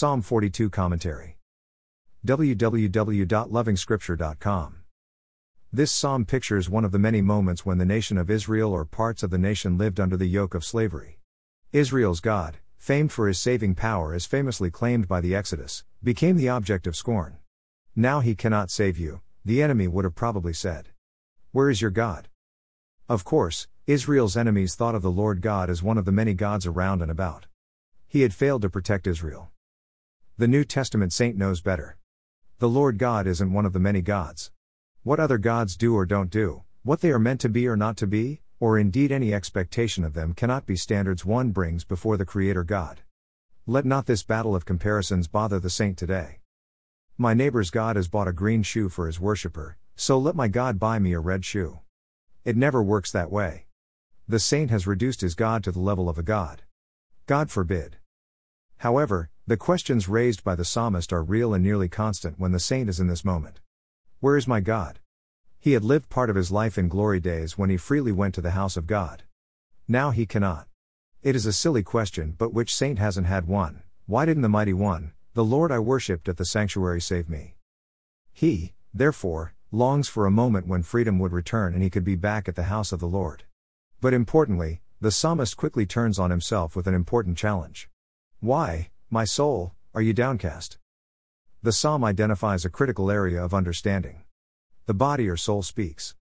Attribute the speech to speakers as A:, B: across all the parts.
A: Psalm 42 Commentary. www.lovingscripture.com. This psalm pictures one of the many moments when the nation of Israel or parts of the nation lived under the yoke of slavery. Israel's God, famed for his saving power as famously claimed by the Exodus, became the object of scorn. Now he cannot save you, the enemy would have probably said. Where is your God? Of course, Israel's enemies thought of the Lord God as one of the many gods around and about. He had failed to protect Israel. The New Testament saint knows better. The Lord God isn't one of the many gods. What other gods do or don't do, what they are meant to be or not to be, or indeed any expectation of them cannot be standards one brings before the Creator God. Let not this battle of comparisons bother the saint today. My neighbor's God has bought a green shoe for his worshipper, so let my God buy me a red shoe. It never works that way. The saint has reduced his God to the level of a God. God forbid. However, the questions raised by the psalmist are real and nearly constant when the saint is in this moment. Where is my God? He had lived part of his life in glory days when he freely went to the house of God. Now he cannot. It is a silly question, but which saint hasn't had one? Why didn't the mighty one, the Lord I worshipped at the sanctuary, save me? He, therefore, longs for a moment when freedom would return and he could be back at the house of the Lord. But importantly, the psalmist quickly turns on himself with an important challenge. Why, my soul, are you downcast? The psalm identifies a critical area of understanding. The body or soul speaks.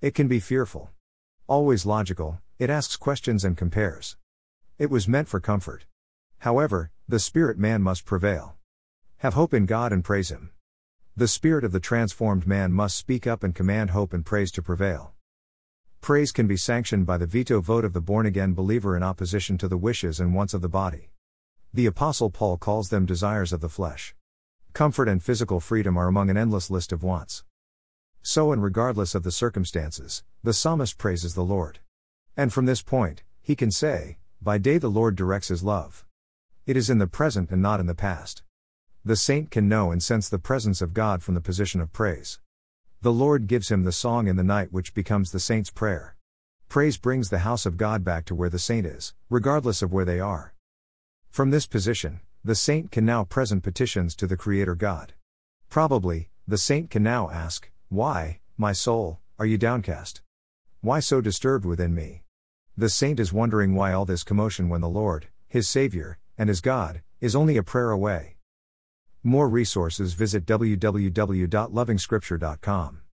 A: It can be fearful. Always logical, it asks questions and compares. It was meant for comfort. However, the spirit man must prevail. Have hope in God and praise Him. The spirit of the transformed man must speak up and command hope and praise to prevail. Praise can be sanctioned by the veto vote of the born again believer in opposition to the wishes and wants of the body. The Apostle Paul calls them desires of the flesh. Comfort and physical freedom are among an endless list of wants. So, and regardless of the circumstances, the psalmist praises the Lord. And from this point, he can say, By day the Lord directs his love. It is in the present and not in the past. The saint can know and sense the presence of God from the position of praise. The Lord gives him the song in the night which becomes the saint's prayer. Praise brings the house of God back to where the saint is, regardless of where they are. From this position, the saint can now present petitions to the Creator God. Probably, the saint can now ask, Why, my soul, are you downcast? Why so disturbed within me? The saint is wondering why all this commotion when the Lord, his Savior, and his God, is only a prayer away. More resources visit www.lovingscripture.com.